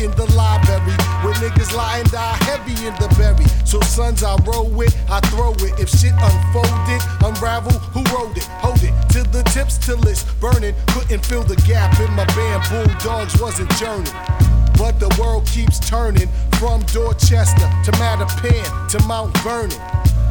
in the library where niggas lie and die heavy in the berry. So sons, I roll with, I throw it. If shit unfolded, unravel, who wrote it? Hold it to the tips till it's burning. Couldn't fill the gap in my bamboo dogs wasn't churning. But the world keeps turning from Dorchester to Mattapan to Mount Vernon.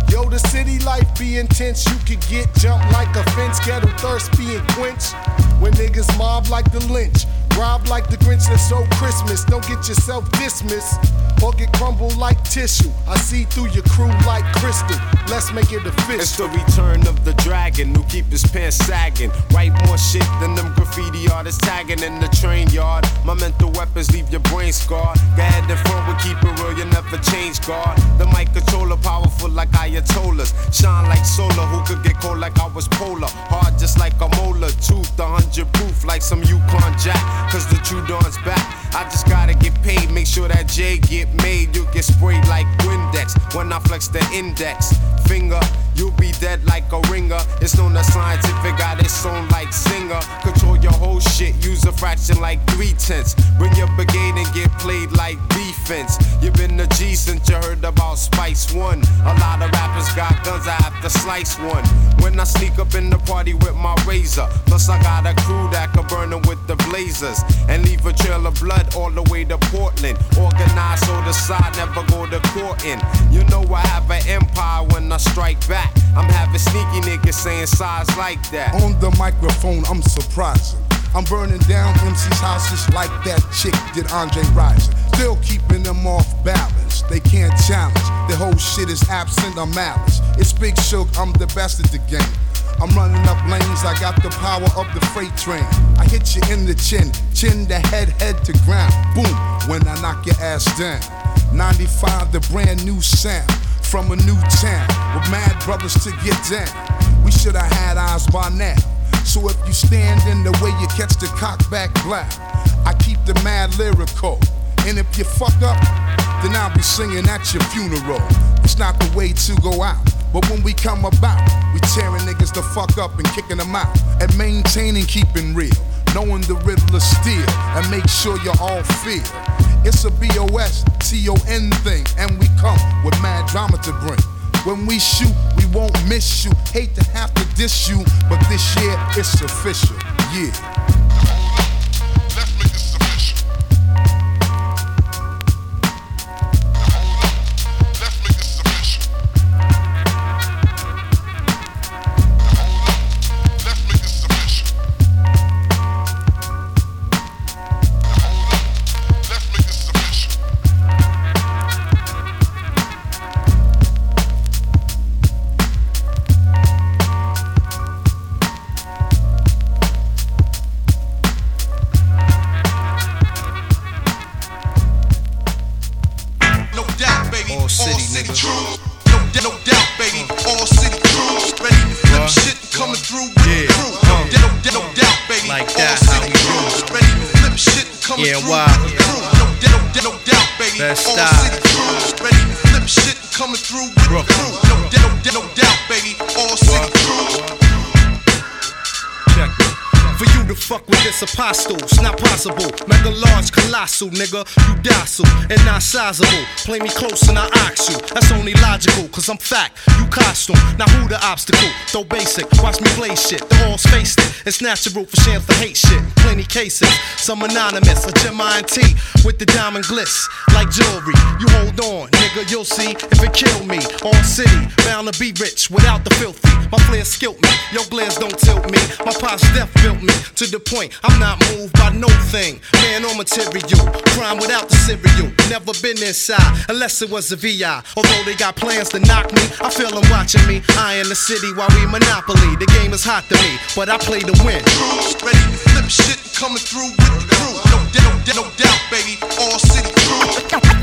Yo, the city life be intense. You could get jumped like a fence, ghetto thirst being quenched. When niggas mob like the lynch, rob like the Grinch that sold Christmas. Don't get yourself dismissed or get crumbled like tissue. I see through your crew like crystal. Let's make it official. It's the return of the dragon who keep his pants sagging. Write more shit than them graffiti artists tagging in the train yard. My mental weapons leave your brain scarred. Go ahead and front with keep it real, you never change guard. The mic controller powerful like Ayatollahs. Shine like solar, who could get cold like I was polar. Hard just like a molar, tooth, a hundred proof like some Yukon Jack. Cause the true dawn's back. I just gotta get paid, make sure that J get made. You get sprayed like Windex when I flex the index finger. You'll be dead like a ringer. It's known as scientific, got its own like singer. Control your whole shit, use a fraction like three tenths. Bring your brigade and get played like defense. You've been a G since you heard about Spice One. A lot of rappers got guns, I have to slice one. When I sneak up in the party with my razor, plus I got a crew that can burn them with the blazers and leave a trail of blood all the way to Portland. Organized so the side never go to court in. You know I have an empire when I strike back. I'm having sneaky niggas saying size like that. On the microphone, I'm surprising. I'm burning down MC's houses like that chick did Andre Rison. Still keeping them off balance. They can't challenge. The whole shit is absent of malice. It's Big Shug, I'm the best at the game. I'm running up lanes, I got the power of the freight train. I hit you in the chin, chin to head, head to ground. Boom, when I knock your ass down. 95, the brand new sound from a new town with mad brothers to get down. We should have had eyes by now. So if you stand in the way, you catch the cock back black. I keep the mad lyrical. And if you fuck up, then I'll be singing at your funeral. It's not the way to go out. But when we come about, we tearing niggas the fuck up and kicking them out. And maintaining keeping real. Knowing the riddle of steel. And make sure you all feel. It's a BOS, T-O-N thing. And we come with mad drama to bring. When we shoot, we won't miss you. Hate to have to diss you, but this year it's official. Yeah. Colossal, nigga. You docile and not sizable. Play me close and I ox you. That's only logical, cause I'm fact. Costume. Now who the obstacle? Though basic, watch me play shit. The all's faced it. It's natural for shams to hate shit. Plenty cases. Some anonymous, a Gem T with the diamond glitz. Like jewelry. You hold on, nigga, you'll see if it kill me. All city, bound to be rich without the filthy. My flair skilled me. Your glares don't tilt me. My pop's death built me to the point I'm not moved by no thing. Man or material. Crime without the cereal. Never been inside unless it was a VI. Although they got plans to knock me, I feel them watching me. I in the city while we monopoly. The game is hot to me, but I play to win. Ready to flip shit coming through with the crew. No, no, no doubt, baby. All city crew.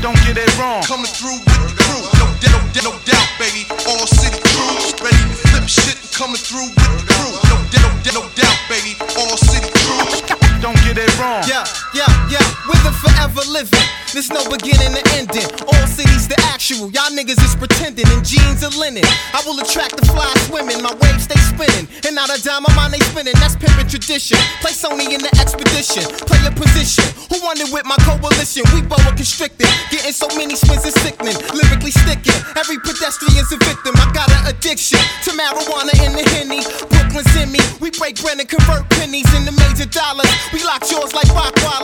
Don't get it wrong. Coming through with the crew. No, no, no doubt, baby. All city crew. Ready to flip shit coming through with the crew. No, no, no doubt, baby. All city crew. Don't get it wrong. Yeah, yeah, yeah, with the forever living. There's no beginning to ending. All cities the actual. Y'all niggas is pretending in jeans or linen. I will attract the fly swimming. My waves stay spinning. And not a dime of mine they spinning. That's pimpin' tradition. Play Sony in the expedition. Play a position. Who wanted with my coalition? We boa constricted. Getting so many spins is sickening. Lyrically sticking. Every pedestrian's a victim. I got an addiction to marijuana and the henny. Brooklyn's in me. We break bread and convert pennies into major dollars. We lock yours like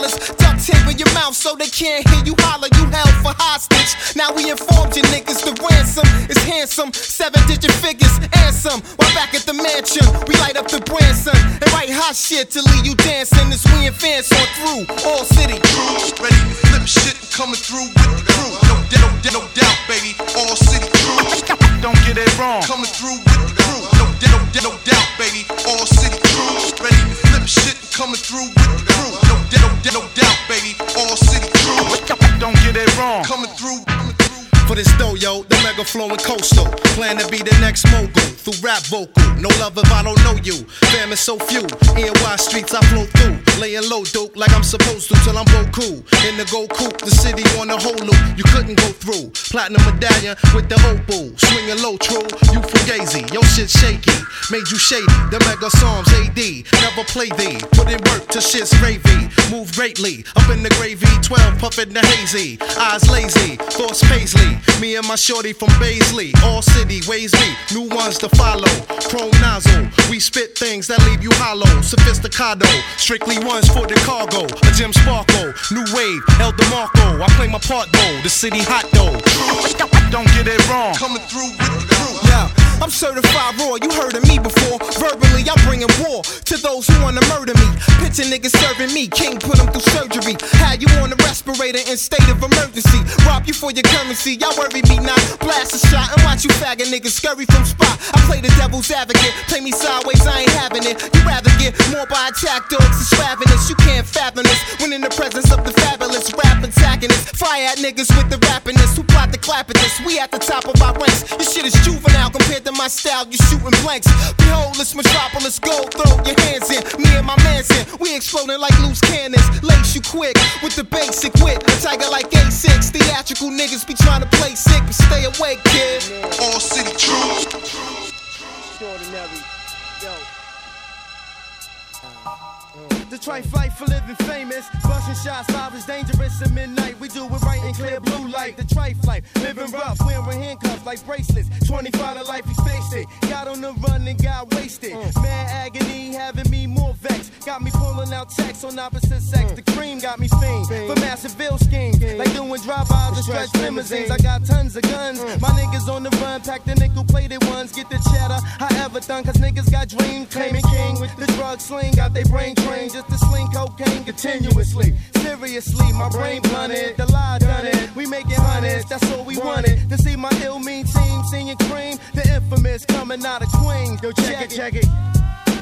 Rockwallers. Duct tape in your mouth so they can't hear you holler. You held for hostage. Now we informed you niggas the ransom is handsome. Seven digit figures and some. While back at the mansion, we light up the Branson and write hot shit to leave you dancing as we advance on through all city. Ready to flip shit coming through with the crew. No, d- no, no doubt, baby. All city crew. Don't get it wrong. Coming through with the crew. No, no, no doubt, baby. All city crew. Ready to flip shit and coming through with the crew. No, no, no doubt, baby. All city crew. Don't get it wrong. Coming through. Coming through. For this dough, yo, the mega flowing coastal. Plan to be the next mogul through rap vocal. No love if I don't know you. Fam is so few. NY streets I flow through. Laying low dope like I'm supposed to till I'm Goku. In the coupe, the city on the whole loop. You couldn't go through. Platinum medallion with the opal. Swinging low, true. You fugazi. Yo shit shaky. Made you shady. The mega psalms AD. Never play thee. Put in work till shit's gravy. Move greatly. Up in the gravy. 12 puffin' the hazy. Eyes lazy. Thoughts paisley. Me and my shorty from Baisley. All city ways me. New ones to follow. Chrome nozzle. We spit things that leave you hollow. Sophisticado. Strictly ones for the cargo. A Jim Sparkle. New wave. El DeMarco. I play my part though. The city hot though. Don't get it wrong. Coming through with the crew. Yeah, I'm certified raw. You heard of me before. Verbally, I'm bringing war to those who wanna murder me. Picture niggas serving me. King put them through surgery. Had you on a respirator in state of emergency. Rob you for your currency. Worry me not. Blast a shot and watch you faggot niggas scurry from spot. I play the devil's advocate. Play me sideways, I ain't having it. You rather get more by attack dogs and ravenous. You can't fathom this when in the presence of the fabulous rap antagonist. Fire at niggas with the rappiness who plot the clap at this. We at the top of our ranks. Your shit is juvenile compared to my style. You shooting blanks. Behold, this metropolis gold. Throw your hands in. Me and my man's in. We exploding like loose cannons. Lace you quick with the basic wit. A tiger like A6. Theatrical niggas be trying to play sick, but stay awake, kid. All city troops. Extraordinary. Yo. The trife life for living famous. Busting shots, five is dangerous at midnight. We do it right in clear blue light. The trife life, living rough, wearing handcuffs like bracelets. 25 to life, we faced it. Got on the run and got wasted. Mad agony, having me more vexed. Got me pulling out checks on opposite sex. The cream got me fiend for massive bill schemes. Like doing drive-bys and stretch limousines. I got tons of guns. My niggas on the run, pack the nickel plated ones. Get the cheddar, however done, cause niggas got dreams. Claiming king the drug sling, got they brain trained just to sling cocaine continuously. Seriously, my brain blunted, the lie done it. We making hundreds, that's all we wanted. To see my ill mean team singing cream, the infamous coming out of Queens. Yo, check it, check it.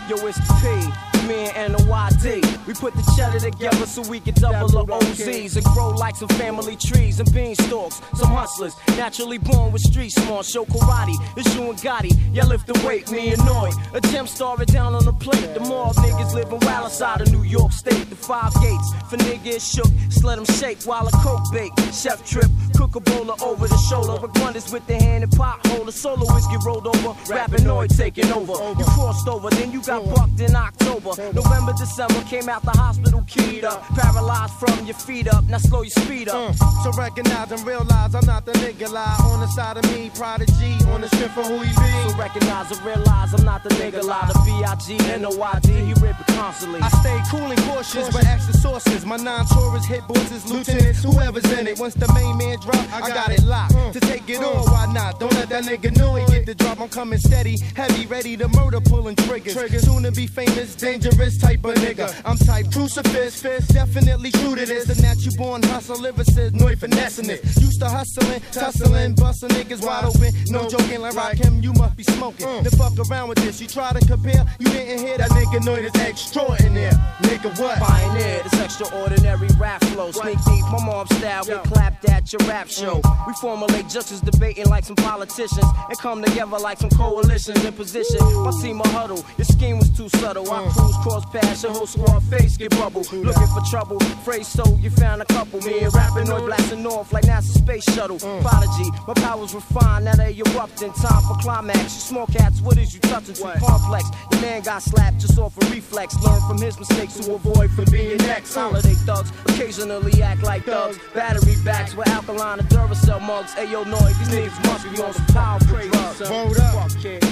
Yo, it's the P, me and Noyd. We put the cheddar together so we can double the OZs and grow like some family trees and beanstalks. Some hustlers, naturally born with street smart. Show karate, it's you and Gotti. Yeah, lift the weight, me annoyed. Attempt star it down on the plate. The mob niggas living wild outside of New York State. The five gates for niggas shook. Just let them shake while a coke bake. Chef trip, cook a bowler over the shoulder. Work wonders with the hand and pothole. The soloists get rolled over. Rappinoid taking over. You crossed over, then you got mm. bucked in October. November, December, came out the hospital keyed up. Paralyzed from your feet up. Now slow your speed up. Mm. So recognize and realize I'm not the nigga lie. On the side of me, prodigy, on the strength of who he be. So recognize and realize I'm not the nigga lie. The B.I.G. and the Y.D. He rip it constantly. I stay cool and cautious, but extra sources. My non-tourist hit boys bosses, lieutenants, whoever's in it. Once the main man drop, I got it locked. Mm. To take it mm. on, why not? Don't let that nigga know he get the drop. I'm coming steady, heavy, ready to murder, pulling triggers. Soon to be famous, dangerous type of nigga. I'm type crucifix, fist, definitely true to this. The natural born hustle, lyricist, no finessing it. Used to hustling, tussling, busting niggas wide open. No joking, like rock him, you must be smoking. Mm. Then fuck around with this. You try to compare, you didn't hear that nigga know this extraordinary. Nigga, what? Pioneer, this extraordinary rap flow. Sneak deep, my mom style, we clapped at your rap show. Mm. We formulate justice, debating like some politicians, and come together like some coalitions in position. My team a huddle, your scheme was too subtle. I mm. cruise cross past your whole squad face get bubble. Looking for trouble, phrase so you found a couple. Me and rapping or blasting off like NASA space shuttle. Mm. Prodigy, my powers refined, now they erupting. Time for climax. You small cats, what is you touching? Too complex. Your man got slapped just off a reflex. Learn from his mistakes to avoid from being next. Mm. Holiday thugs occasionally act like thugs. Battery backs with alkaline and Duracell mugs. Ayo, noise, these niggas must be on some powerful drugs. Word up. It.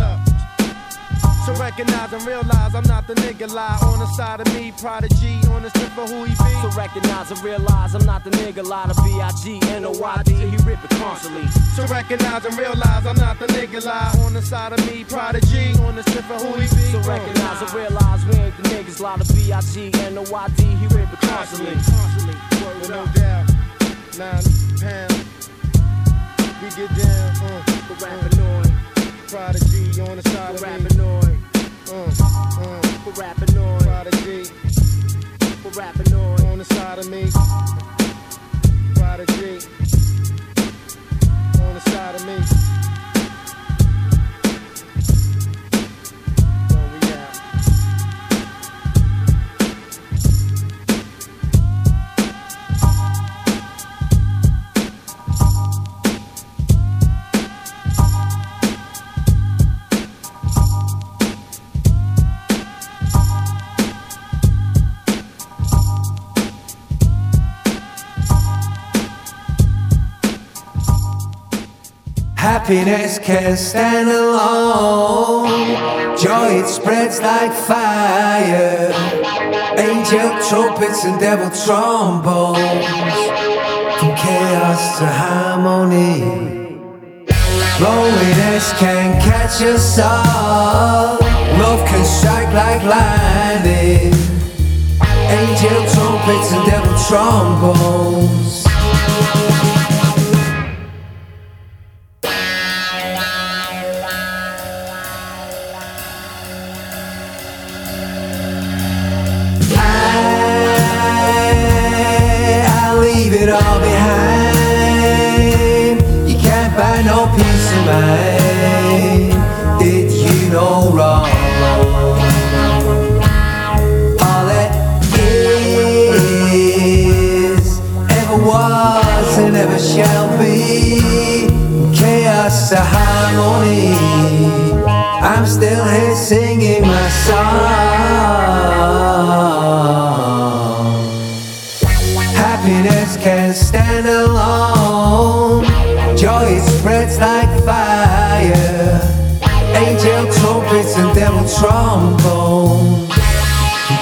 Up. So recognize and realize I'm not the nigga lie on the side of me, prodigy on the strip of who he be. So recognize and realize I'm not the nigga lie to B.I.G. N.O.Y.D. He rip it constantly. So recognize and realize I'm not the nigga lie on the side of me, prodigy on the strip of who he be. So recognize and realize we ain't the niggas lie to B.I.G. N.O.Y.D. He rip it constantly. With no doubt, nine pounds. We get down, uh, For rapping prodigy on the side for of me. rapping on, Uh, uh, for rapping on, prodigy for rapping on. on the side of me. Prodigy on the side of me. Happiness can stand alone. Joy it spreads like fire. Angel trumpets and devil trombones. From chaos to harmony. Loneliness can catch us all. Love can strike like lightning. Angel trumpets and devil trombones.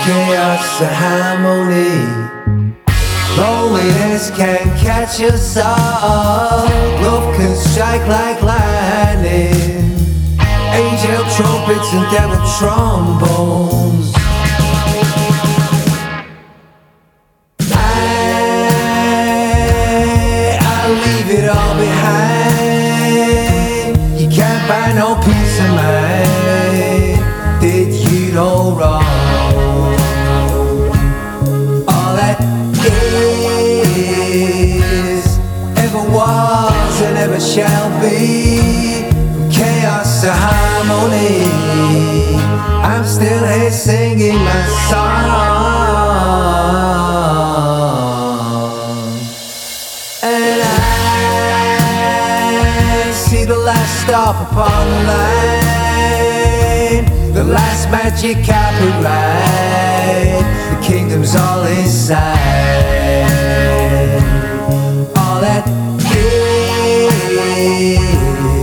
chaos and harmony. Loneliness can catch us all. Love can strike like lightning. Angel trumpets and devil trombones. harp upon the line. The last magic carpet ride. The kingdom's all inside. All that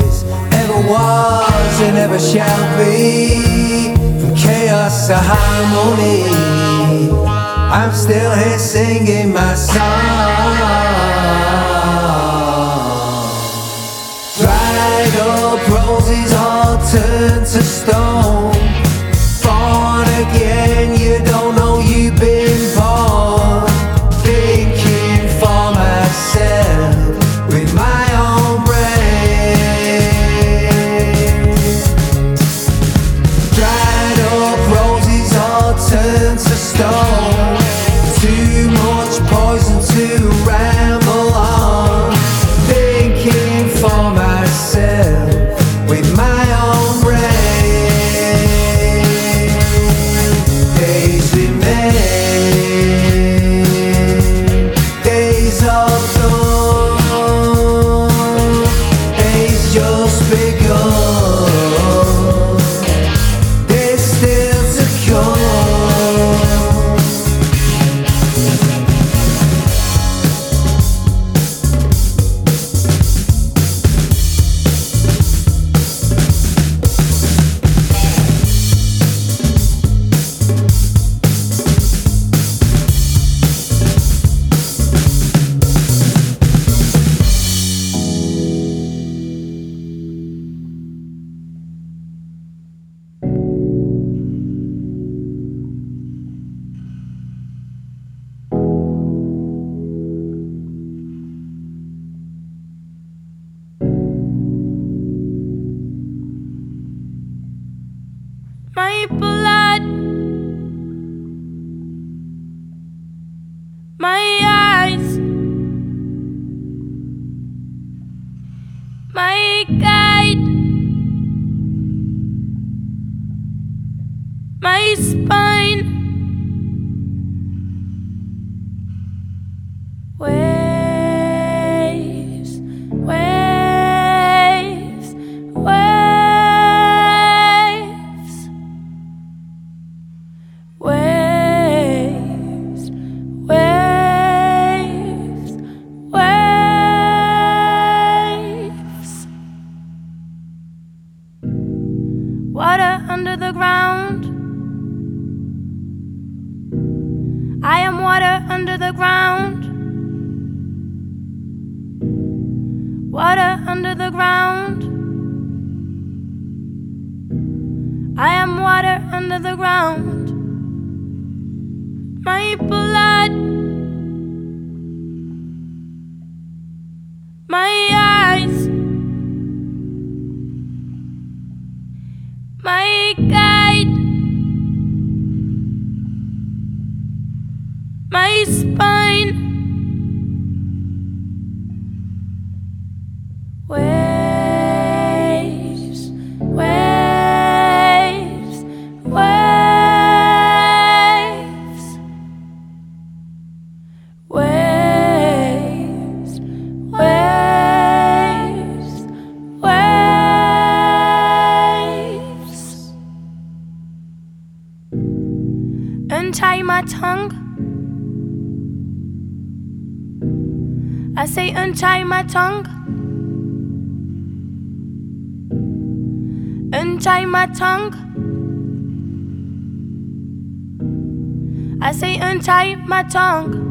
is ever was and ever shall be. From chaos to harmony. I'm still here singing my song. my blood. My tongue.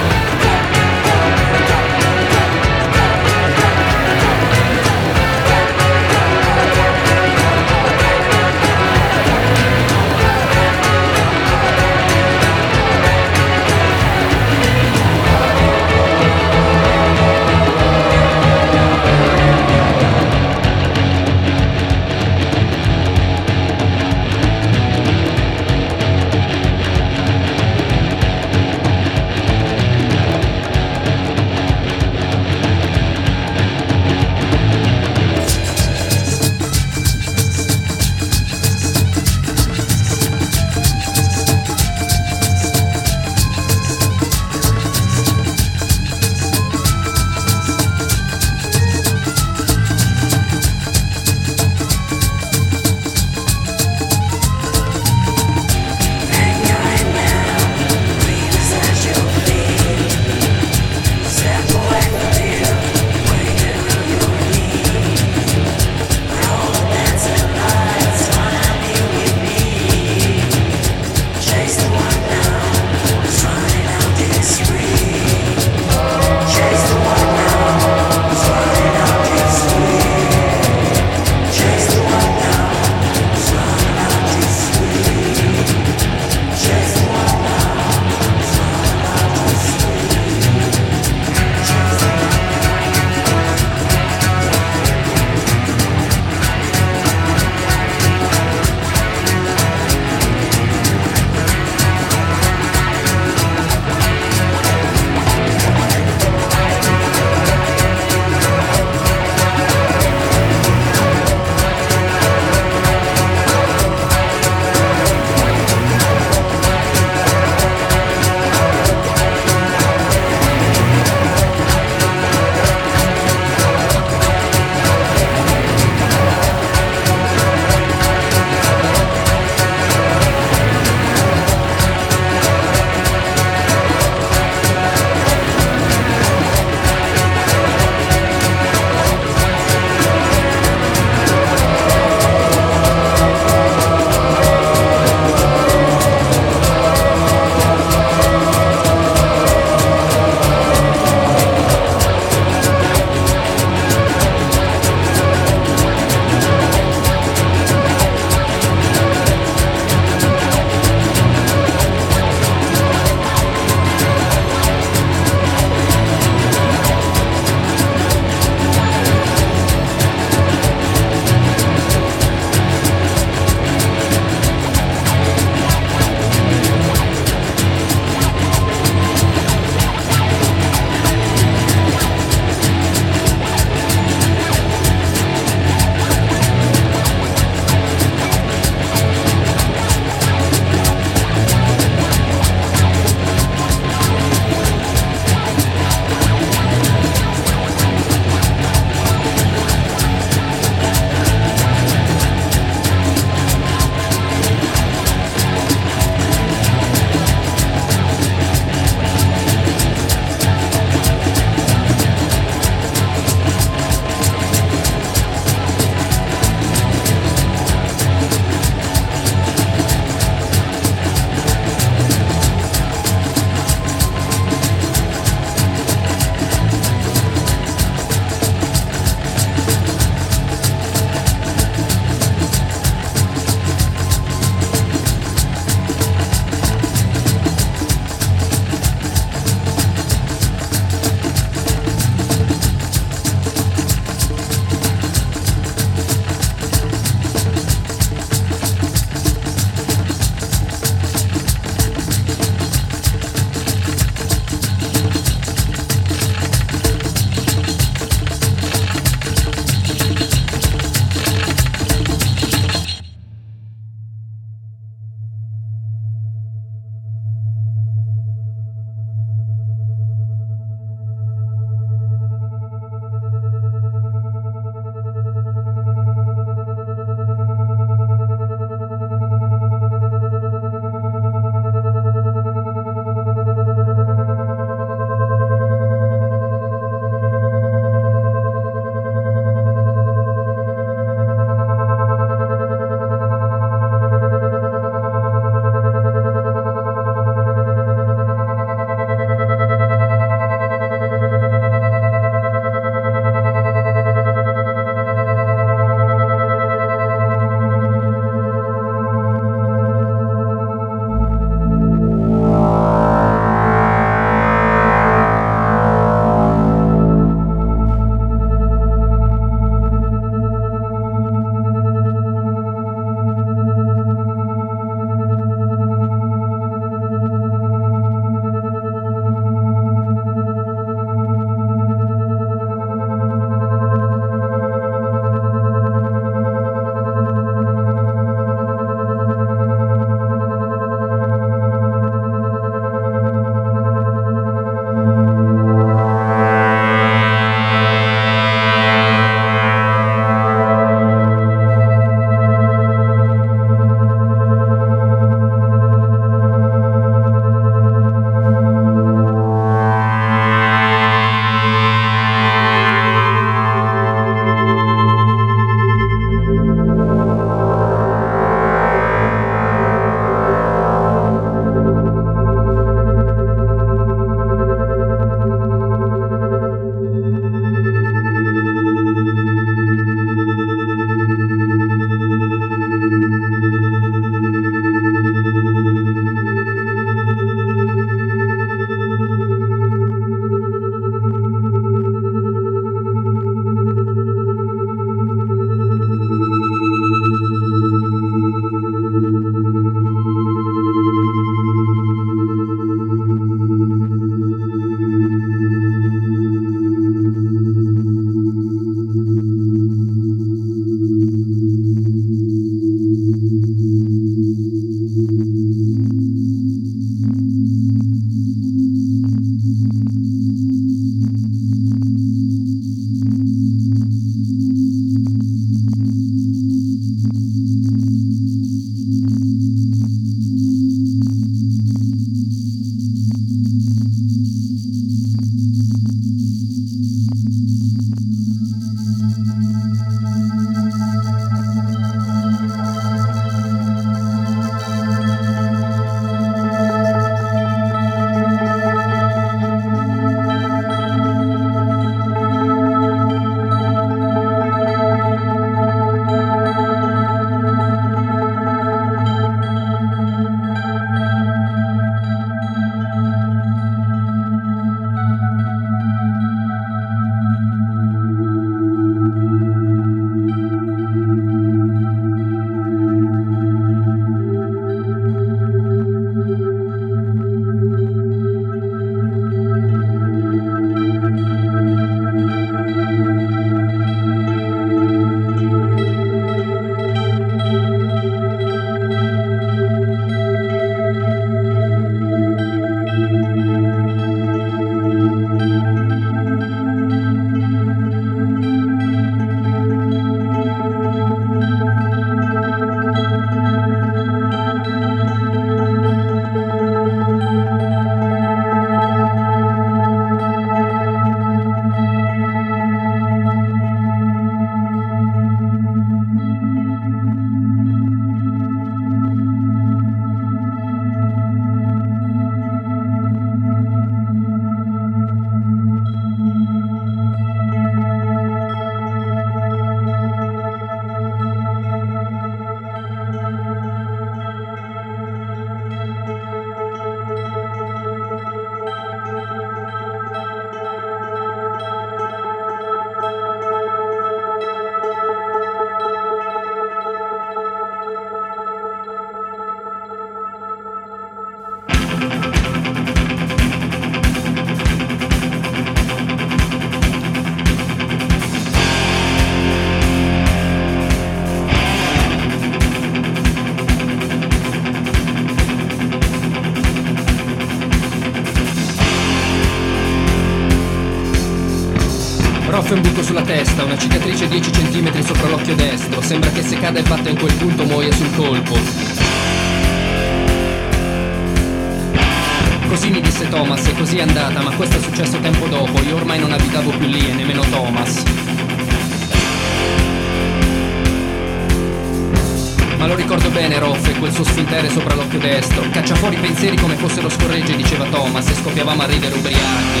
Fuori i pensieri come fossero scorregge, diceva Thomas, e scoppiavamo a ridere ubriachi.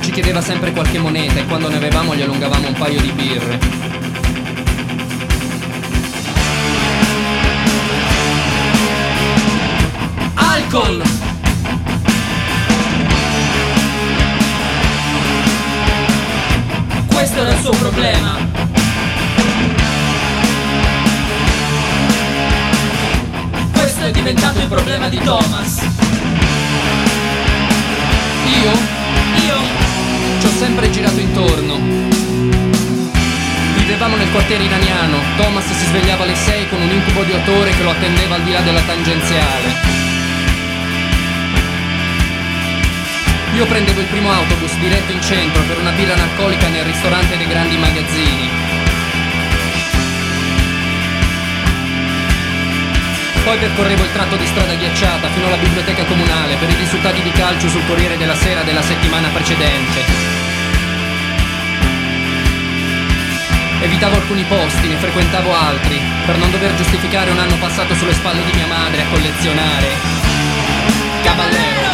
Ci chiedeva sempre qualche moneta e quando ne avevamo gli allungavamo un paio di birre. Alcol! Questo era il suo problema. Diventato il problema di Thomas. Io? Io? Ci ho sempre girato intorno. Vivevamo nel quartiere iraniano. Thomas si svegliava alle 6 con un incubo di otto ore che lo attendeva al di là della tangenziale. Io prendevo il primo autobus diretto in centro per una birra analcolica nel ristorante dei grandi magazzini. Poi percorrevo il tratto di strada ghiacciata fino alla biblioteca comunale per i risultati di calcio sul Corriere della Sera della settimana precedente. Evitavo alcuni posti, ne frequentavo altri, per non dover giustificare un anno passato sulle spalle di mia madre a collezionare. Cavallero!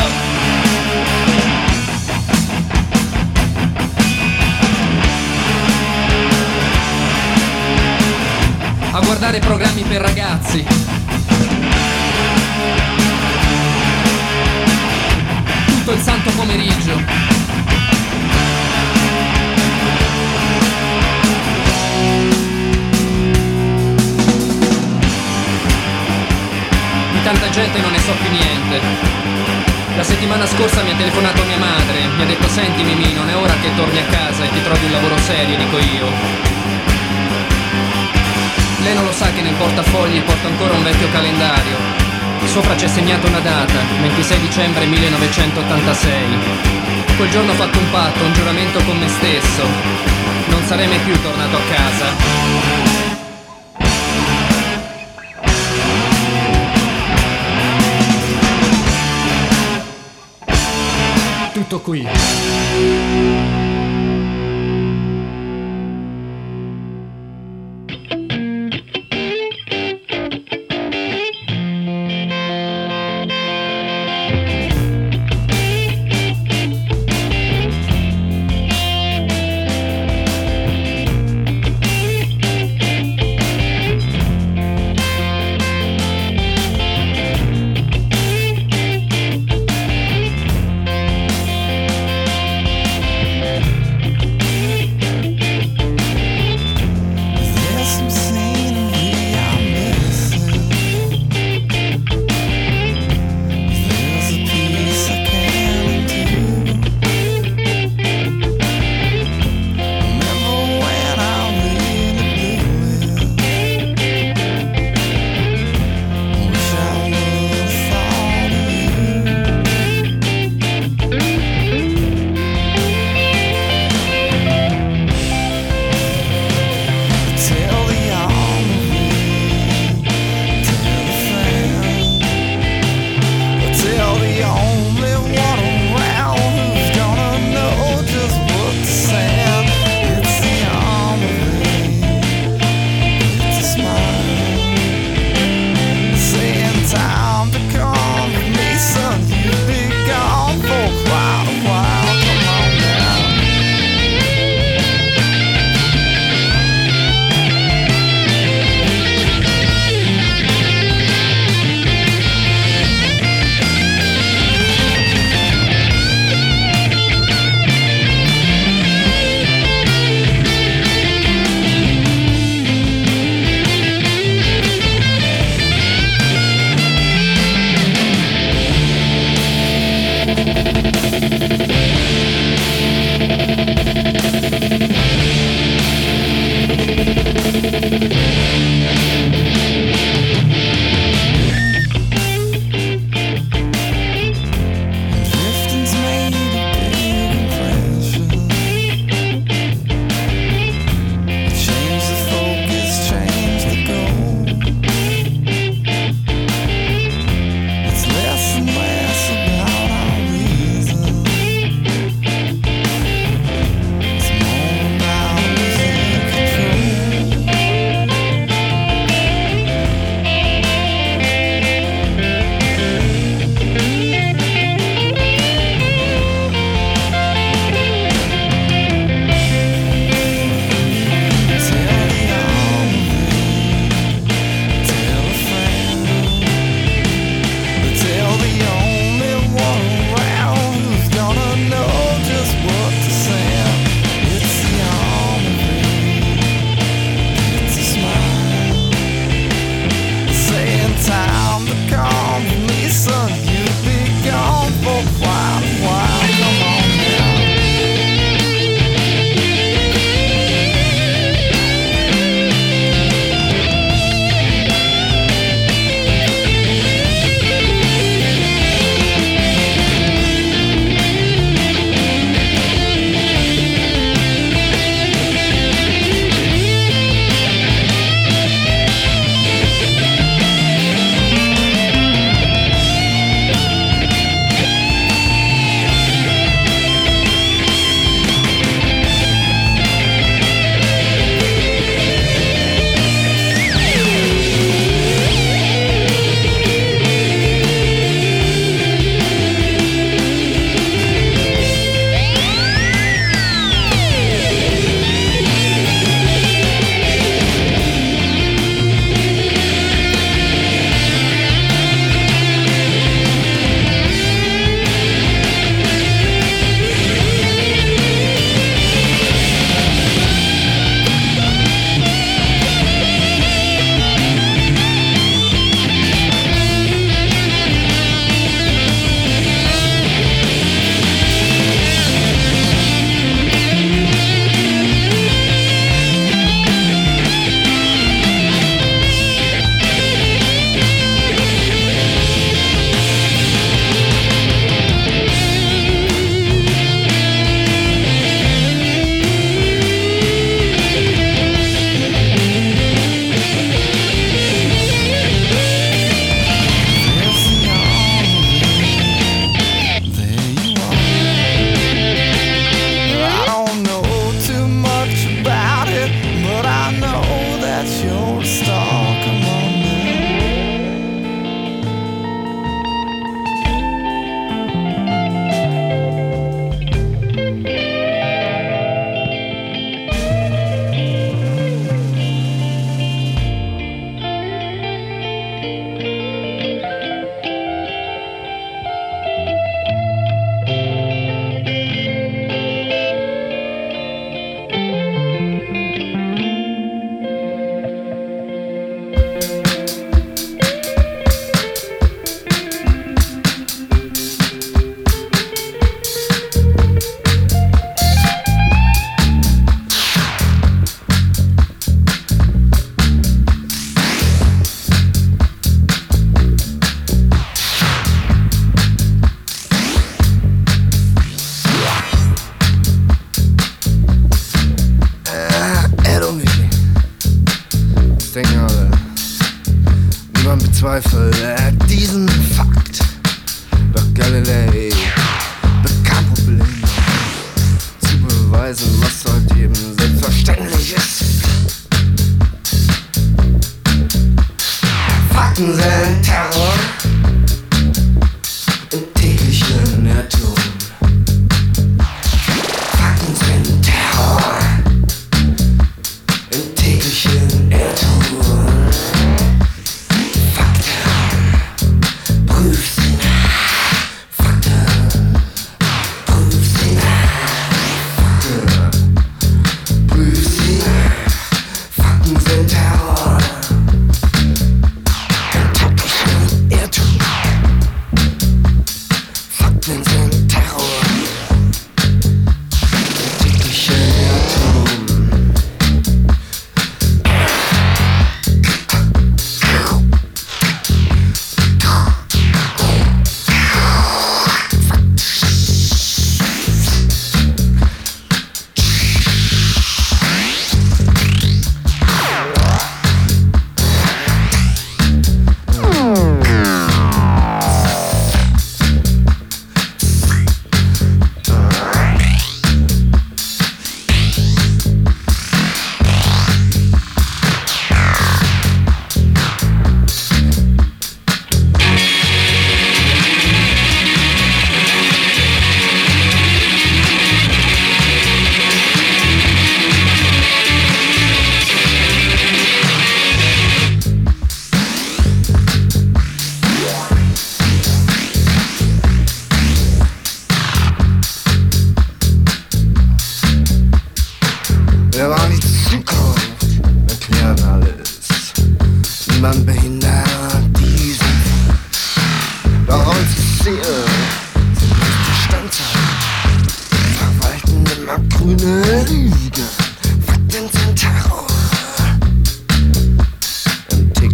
A guardare programmi per ragazzi. Tutto il santo pomeriggio. Di tanta gente non ne so più niente. La settimana scorsa mi ha telefonato mia madre, mi ha detto senti Mimì, non è ora che torni a casa e ti trovi un lavoro serio, dico io. Lei non lo sa che nel portafogli porta ancora un vecchio calendario. Sopra c'è segnata una data, 26 dicembre 1986. Quel giorno ho fatto un patto, un giuramento con me stesso. Non sarei mai più tornato a casa. Tutto qui.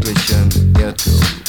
плечами, нет голубых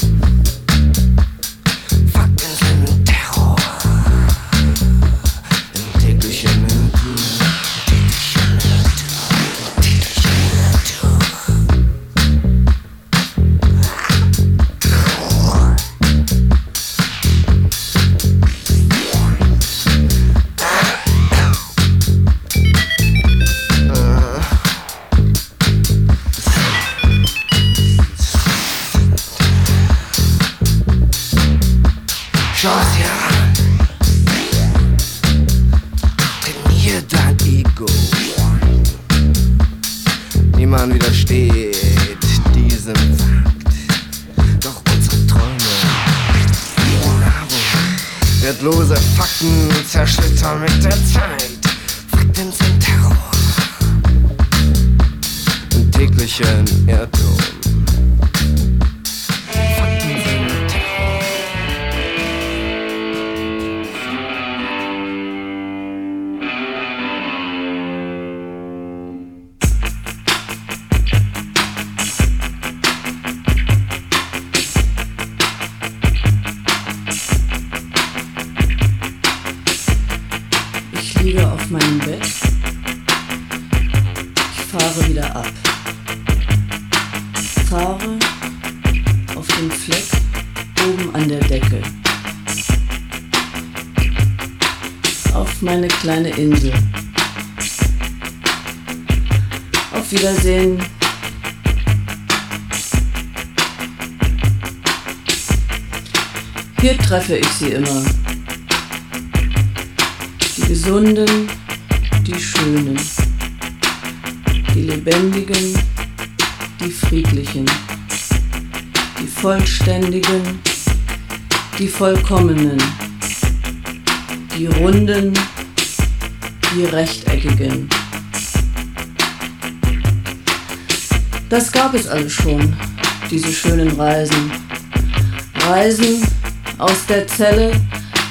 Zelle,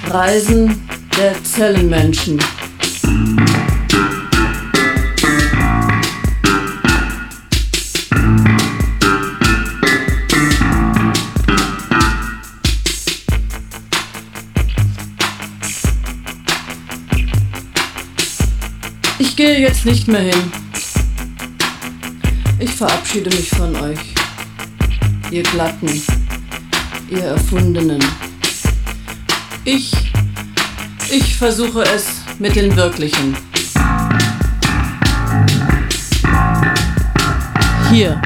Reisen der Zellenmenschen. Ich gehe jetzt nicht mehr hin. Ich verabschiede mich von euch, ihr Glatten, ihr Erfundenen. Ich, ich versuche es mit den Wirklichen. Hier.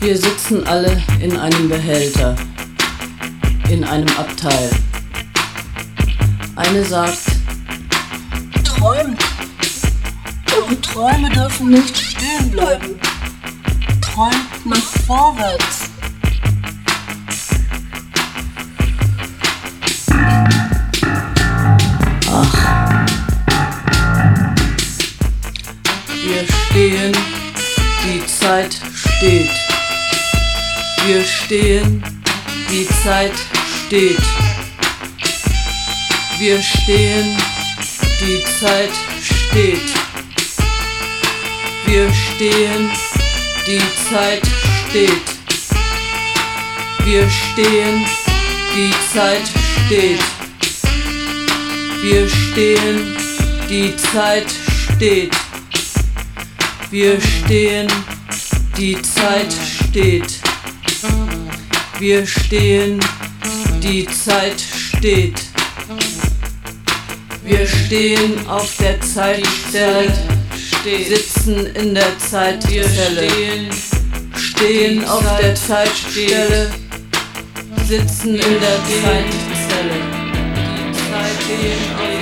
Wir sitzen alle in einem Behälter, in einem Abteil. Eine sagt, Träumt. Eure Träume dürfen nicht stehen bleiben. Träumt nach vorwärts. wir stehen, die Zeit steht. Wir stehen, die Zeit steht. Wir stehen, die Zeit steht. Wir stehen, die Zeit steht. Wir stehen, die Zeit steht. Wir stehen, die Zeit steht. Wir stehen, die Zeit steht. Wir stehen, die Zeit steht. Wir stehen auf der Zeitstelle, sitzen in der Zeitzelle. Stehen auf der Zeitstelle, sitzen in der Zeitzelle. Die Zeit stehen auf.